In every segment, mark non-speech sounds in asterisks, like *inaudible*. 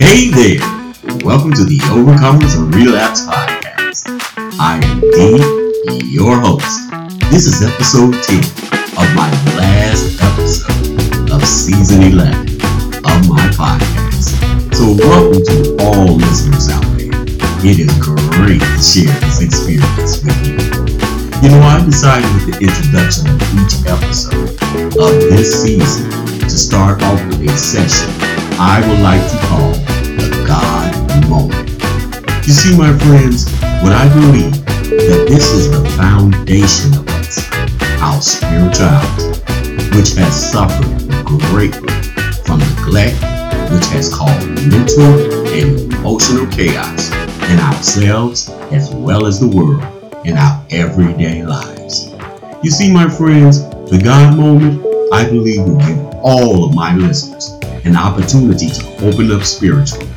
Hey there! Welcome to the Overcomers and Relapse Podcast. I am D, your host. This is episode 10 of my last episode of season 11 of my podcast. So, welcome to all listeners out there. It is great to share this experience with you. You know, I decided with the introduction of each episode of this season to start off with a session I would like to call God moment. You see, my friends, what I believe that this is the foundation of us, our spirituality, which has suffered greatly from neglect, which has caused mental and emotional chaos in ourselves as well as the world in our everyday lives. You see, my friends, the God moment, I believe, will give all of my listeners an opportunity to open up spiritually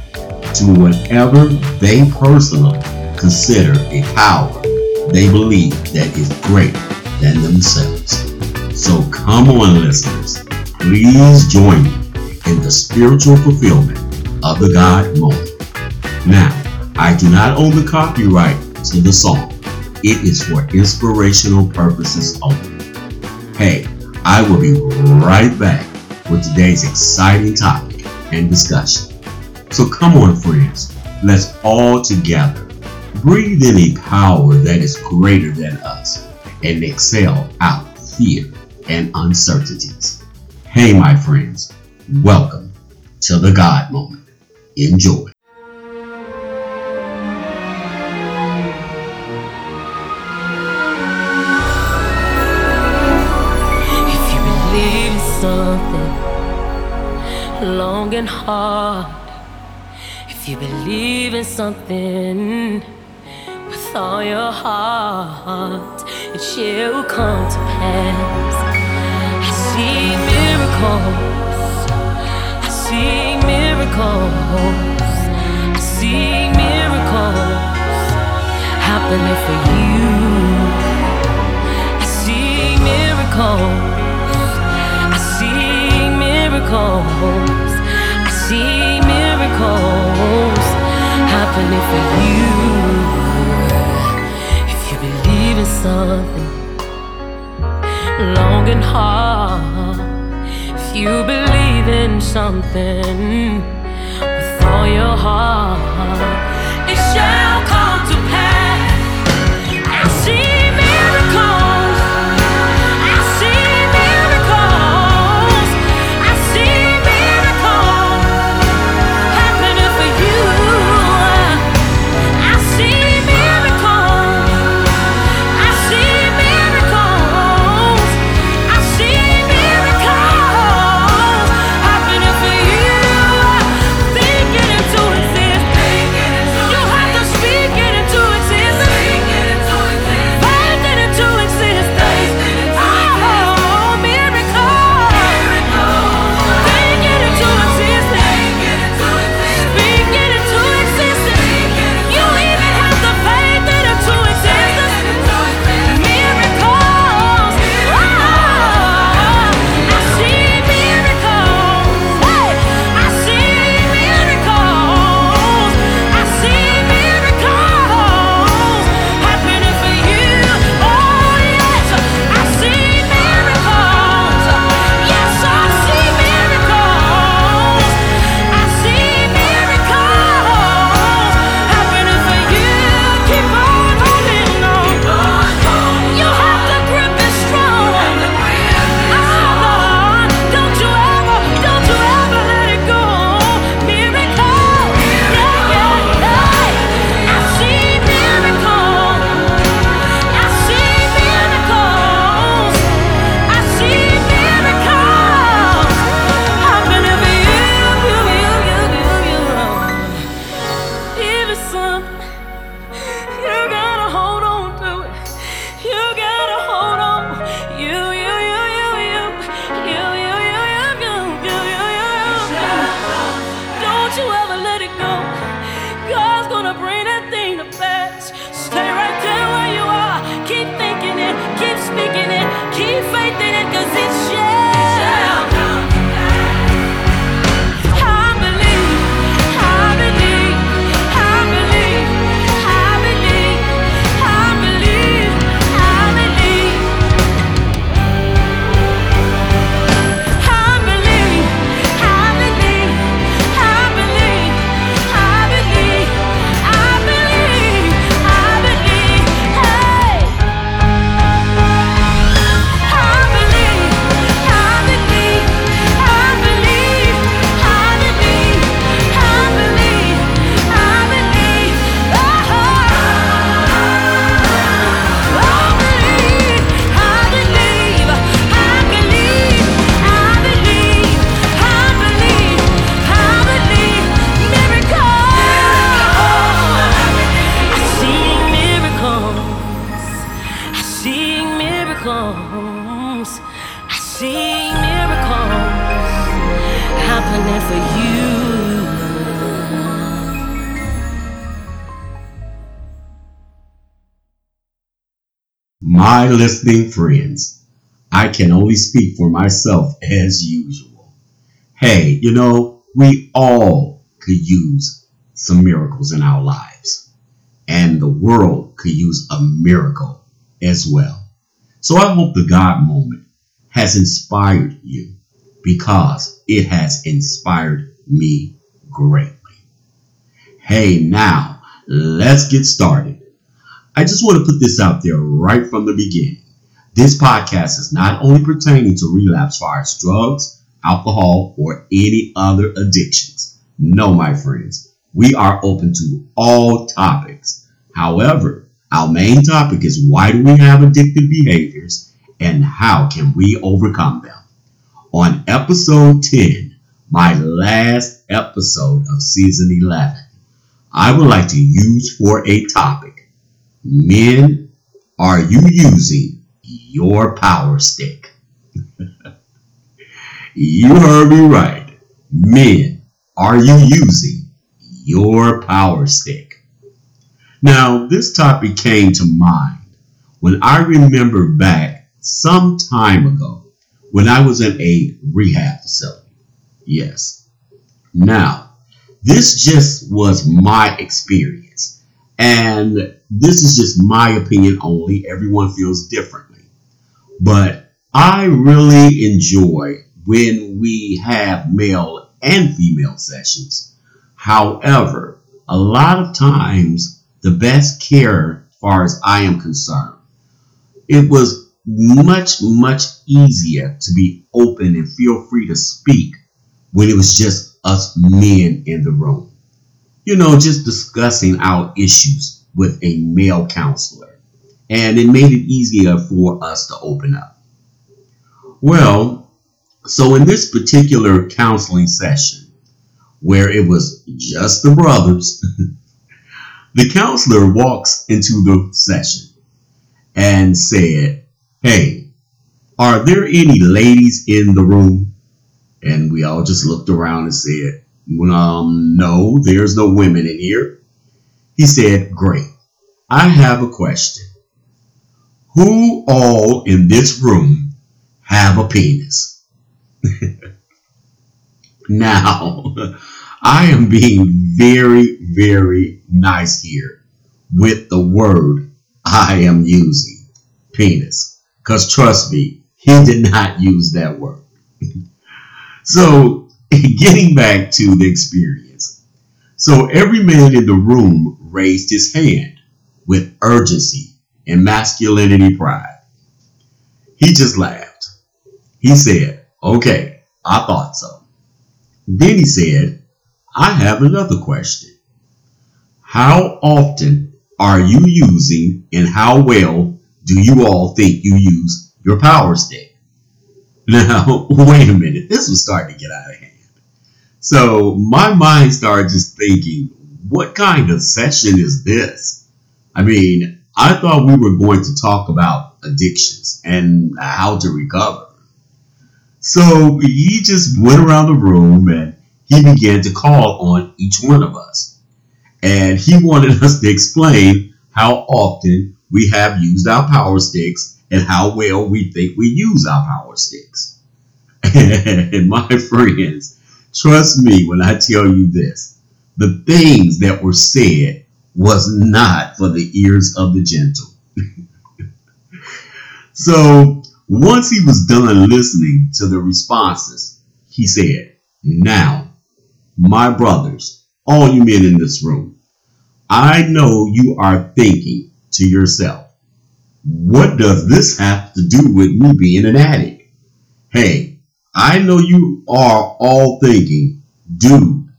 to whatever they personally consider a power they believe that is greater than themselves. So come on, listeners, please join me in the spiritual fulfillment of the God moment. Now, I do not own the copyright to the song. It is for inspirational purposes only. Hey, I will be right back with today's exciting topic and discussion. So come on, friends, let's all together breathe in a power that is greater than us and excel out fear and uncertainties. Hey, my friends, welcome to the God moment. Enjoy. If you believe in something long and hard, if you believe in something with all your heart, it shall come to pass. I see miracles, I see miracles, I see miracles happening for you. Something. Long and hard, if you believe in something with all your heart, it shall it, keep fighting it, My listening friends, I can only speak for myself as usual. Hey, you know, we all could use some miracles in our lives, and the world could use a miracle as well. So I hope the God moment has inspired you because it has inspired me greatly. Hey, now let's get started. I just want to put this out there right from the beginning. This podcast is not only pertaining to relapse far as drugs, alcohol, or any other addictions. No, my friends, we are open to all topics. However, our main topic is why do we have addictive behaviors and how can we overcome them? On episode 10, my last episode of season 11, I would like to use for a topic Men, are you using your power stick? *laughs* you heard me right. Men, are you using your power stick? Now, this topic came to mind when I remember back some time ago when I was in a rehab facility. Yes. Now, this just was my experience. And this is just my opinion only. Everyone feels differently. But I really enjoy when we have male and female sessions. However, a lot of times, the best care, as far as I am concerned, it was much, much easier to be open and feel free to speak when it was just us men in the room. You know, just discussing our issues with a male counselor. And it made it easier for us to open up. Well, so in this particular counseling session, where it was just the brothers, *laughs* the counselor walks into the session and said, Hey, are there any ladies in the room? And we all just looked around and said, um, no, there's no women in here. He said, Great. I have a question. Who all in this room have a penis? *laughs* now, *laughs* I am being very, very nice here with the word I am using penis. Because trust me, he did not use that word. *laughs* so, *laughs* getting back to the experience. So, every man in the room raised his hand with urgency and masculinity pride. He just laughed. He said, Okay, I thought so. Then he said, I have another question. How often are you using and how well do you all think you use your power stick? *laughs* Now, wait a minute. This was starting to get out of hand. So my mind started just thinking, what kind of session is this? I mean, I thought we were going to talk about addictions and how to recover. So he just went around the room and he began to call on each one of us. And he wanted us to explain how often we have used our power sticks and how well we think we use our power sticks. *laughs* and my friends, trust me when I tell you this the things that were said was not for the ears of the gentle. *laughs* so once he was done listening to the responses, he said, Now, my brothers, all you men in this room, I know you are thinking to yourself, what does this have to do with me being an addict? Hey, I know you are all thinking, dude,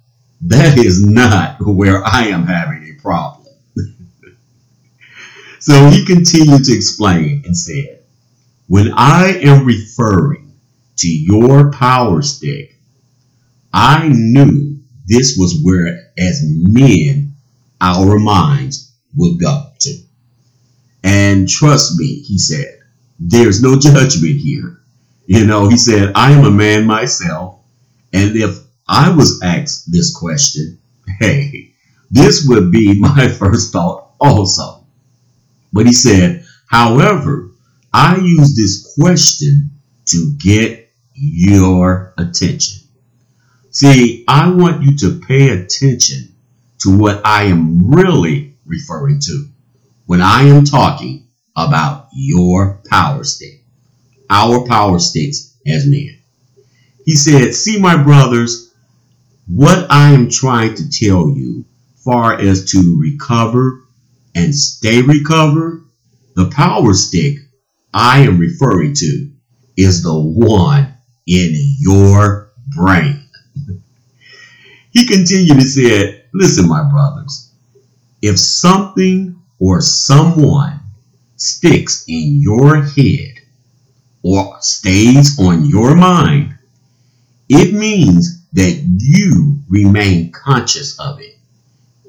that is not where I am having a problem. *laughs* so he continued to explain and said, When I am referring to your power stick, I knew this was where, as men, our minds would go to. And trust me, he said, there's no judgment here. You know, he said, I am a man myself. And if I was asked this question, hey, this would be *laughs* my first thought also. But he said, however, I use this question to get your attention. See, I want you to pay attention to what I am really referring to when I am talking about your power stick, our power sticks as men. He said, See, my brothers, what I am trying to tell you, far as to recover and stay recovered, the power stick I am referring to is the one in your brain. he continued to said, Listen, my brothers, if something or someone sticks in your head or stays on your mind, it means that you remain conscious of it,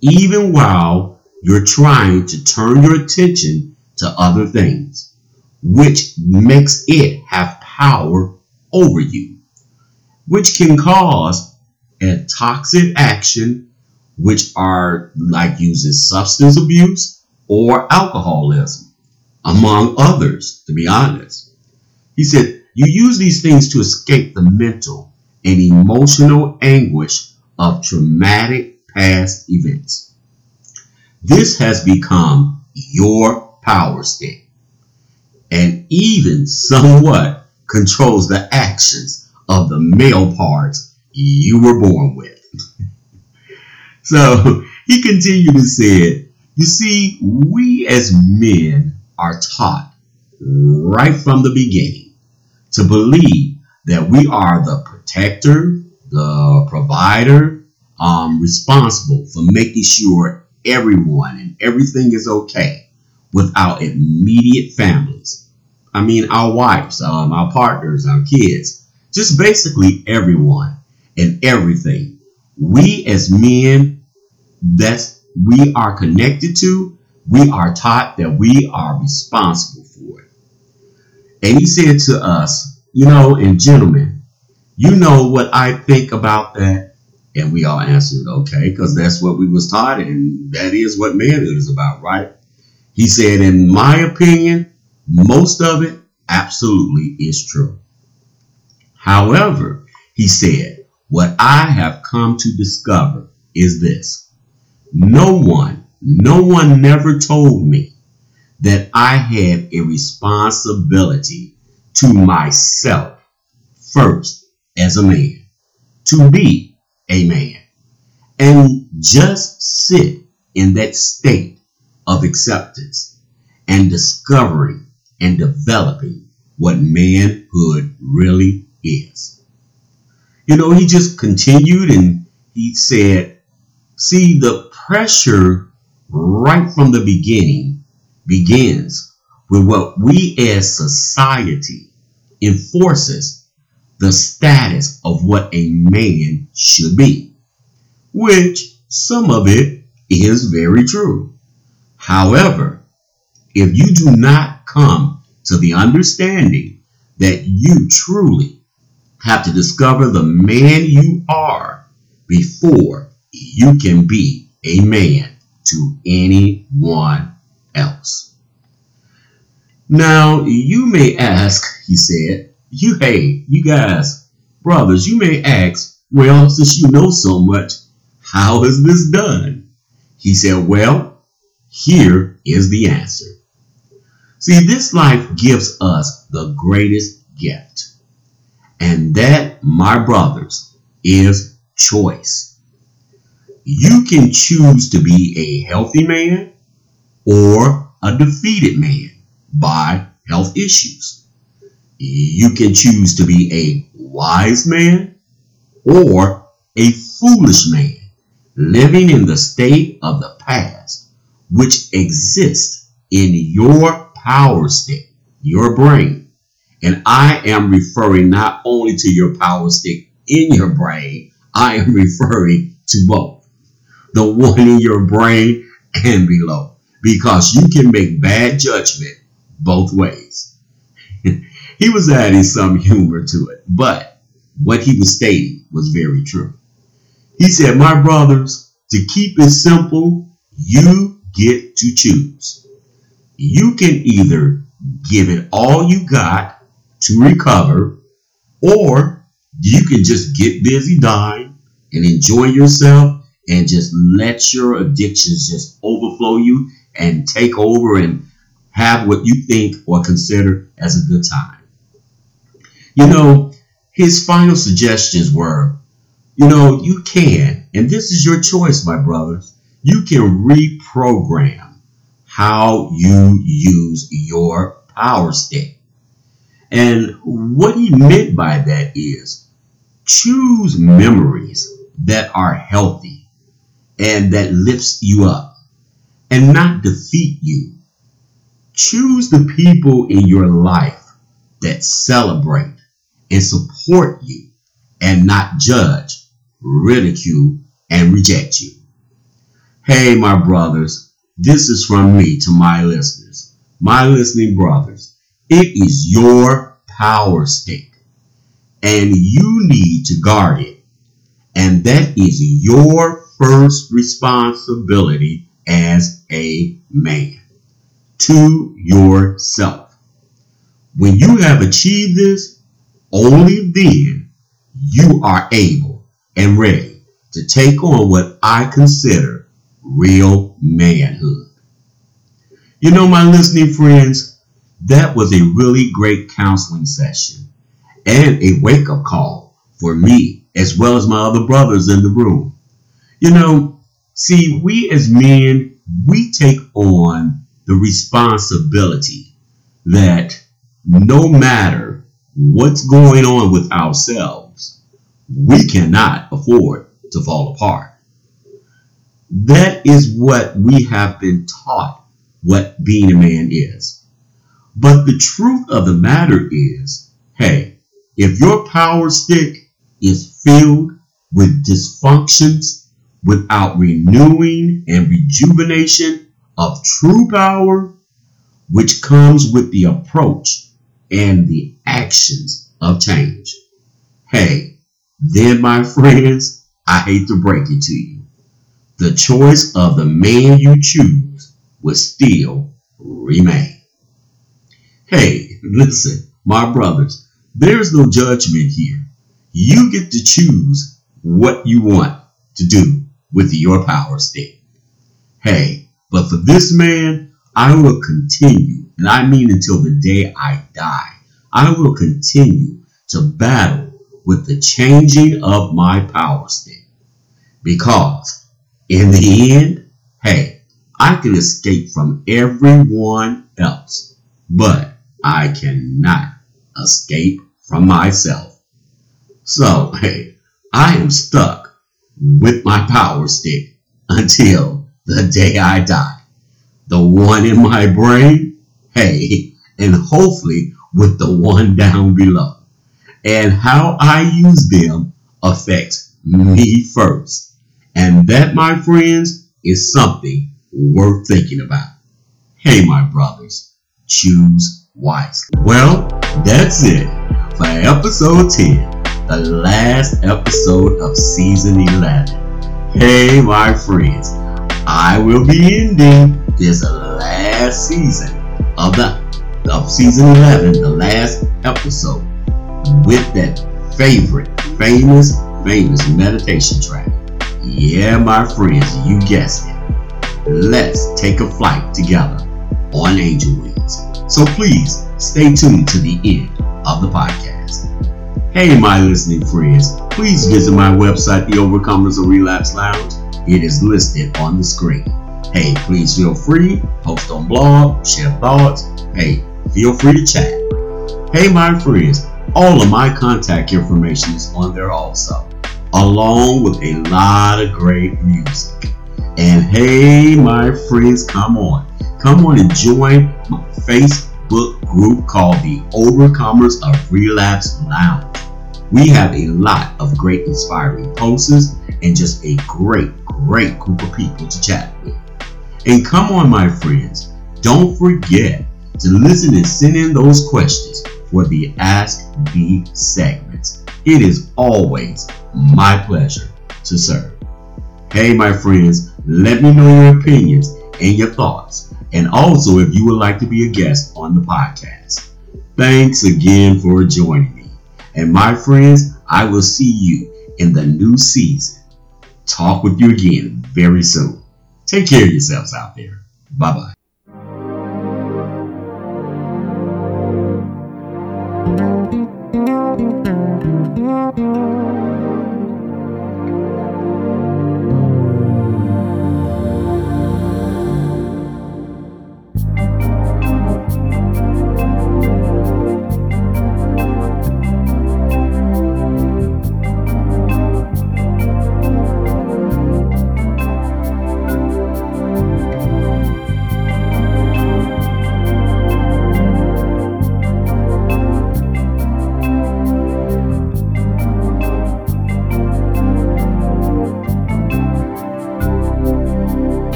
even while you're trying to turn your attention to other things, which makes it have power over you, which can cause a toxic action, which are like using substance abuse or alcoholism, among others, to be honest. He said, You use these things to escape the mental and emotional anguish of traumatic past events. This has become your power stick and even somewhat controls the actions of the male parts you were born with. *laughs* so he continued to say, You see, we as men are taught right from the beginning to believe that we are the protector, the provider, um, responsible for making sure everyone and everything is okay with our immediate families. I mean, our wives, um, our partners, our kids, just basically everyone and everything. We as men, that's we are connected to, we are taught that we are responsible. And he said to us, you know, and gentlemen, you know what I think about that? And we all answered, okay, because that's what we was taught, and that is what manhood is about, right? He said, in my opinion, most of it absolutely is true. However, he said, what I have come to discover is this. No one, no one never told me that I have a responsibility to myself first as a man, to be a man, and just sit in that state of acceptance and discovering and developing what manhood really is. You know, he just continued and he said, See, the pressure right from the beginning begins with what we as society enforces the status of what a man should be, which some of it is very true. However, if you do not come to the understanding that you truly have to discover the man you are before you can be a man to anyone else. Now, you may ask, he said, you, hey, you guys, brothers, you may ask, well, since you know so much, how is this done? He said, well, here is the answer. See, this life gives us the greatest gift. And that, my brothers, is choice. You can choose to be a healthy man or a defeated man by health issues. You can choose to be a wise man or a foolish man living in the state of the past, which exists in your power stick, your brain. And I am referring not only to your power stick in your brain, I am *laughs* referring to both. The one in your brain and below. Because you can make bad judgment both ways. *laughs* he was adding some humor to it, but what he was stating was very true. He said, My brothers, to keep it simple, you get to choose. You can either give it all you got to recover, or you can just get busy dying and enjoy yourself and just let your addictions just overflow you and take over and have what you think or consider as a good time. You know, his final suggestions were, you know, you can, and this is your choice, my brothers, you can reprogram how you use your power stick. And what he meant by that is choose memories that are healthy and that lifts you up and not defeat you. Choose the people in your life that celebrate and support you and not judge, ridicule, and reject you. Hey, my brothers, this is from me to my listeners, my listening brothers. It is your power stick, and you need to guard it. And that is your first responsibility as a man to yourself. When you have achieved this, only then you are able and ready to take on what I consider real manhood. You know, my listening friends, that was a really great counseling session and a wake up call for me as well as my other brothers in the room. You know, see, we as men, we take on the responsibility that no matter what's going on with ourselves, we cannot afford to fall apart. That is what we have been taught what being a man is. But the truth of the matter is, hey, if your power stick is filled with dysfunctions without renewing and rejuvenation of true power, which comes with the approach and the actions of change. Hey, then, my *laughs* friends, I hate to break it to you. The choice of the man you choose will still remain. Hey, *laughs* listen, my brothers, there's no judgment here. You get to choose what you want to do with your power stick. Hey, but for this man, I will continue, and I mean until the day I die, I will continue to battle with the changing of my power stick. Because in the end, hey, I can escape from everyone else, but I cannot escape from myself. So, hey, I am stuck with my power stick until the day I die. The one in my brain, hey, and hopefully with the one down below. And how I use them affects me first. And that, my friends, is something worth thinking about. Hey, my brothers, choose wisely. Well, that's it for episode 10, the last episode of season 11. Hey, my friends, I will be ending this last season of the of season 11, the last episode, with that favorite, famous, famous meditation track. Yeah, my friends, you guessed it. Let's take a flight together on angel wings. So please stay tuned to the end of the podcast. Hey, my listening friends, please visit my website, The Overcomers of Relapse Lounge. It is listed on the screen. Hey, please feel free, post on blog, share thoughts. Hey, feel free to chat. Hey, my friends, all of my contact information is on there also, along with a lot of great music. And hey, my friends, come on. Come on and join my Facebook group called the Overcomers of Relapse Lounge. We have a lot of great inspiring posts and just a great, great group of people to chat with. And come on, my friends, don't forget to listen and send in those questions for the Ask B segments. It is always my pleasure to serve. Hey, my friends, let me know your opinions and your thoughts and also if you would like to be a guest on the podcast. Thanks again for joining me. And my friends, I will see you in the new season. Talk with you again very soon. Take care of yourselves out there. Bye bye.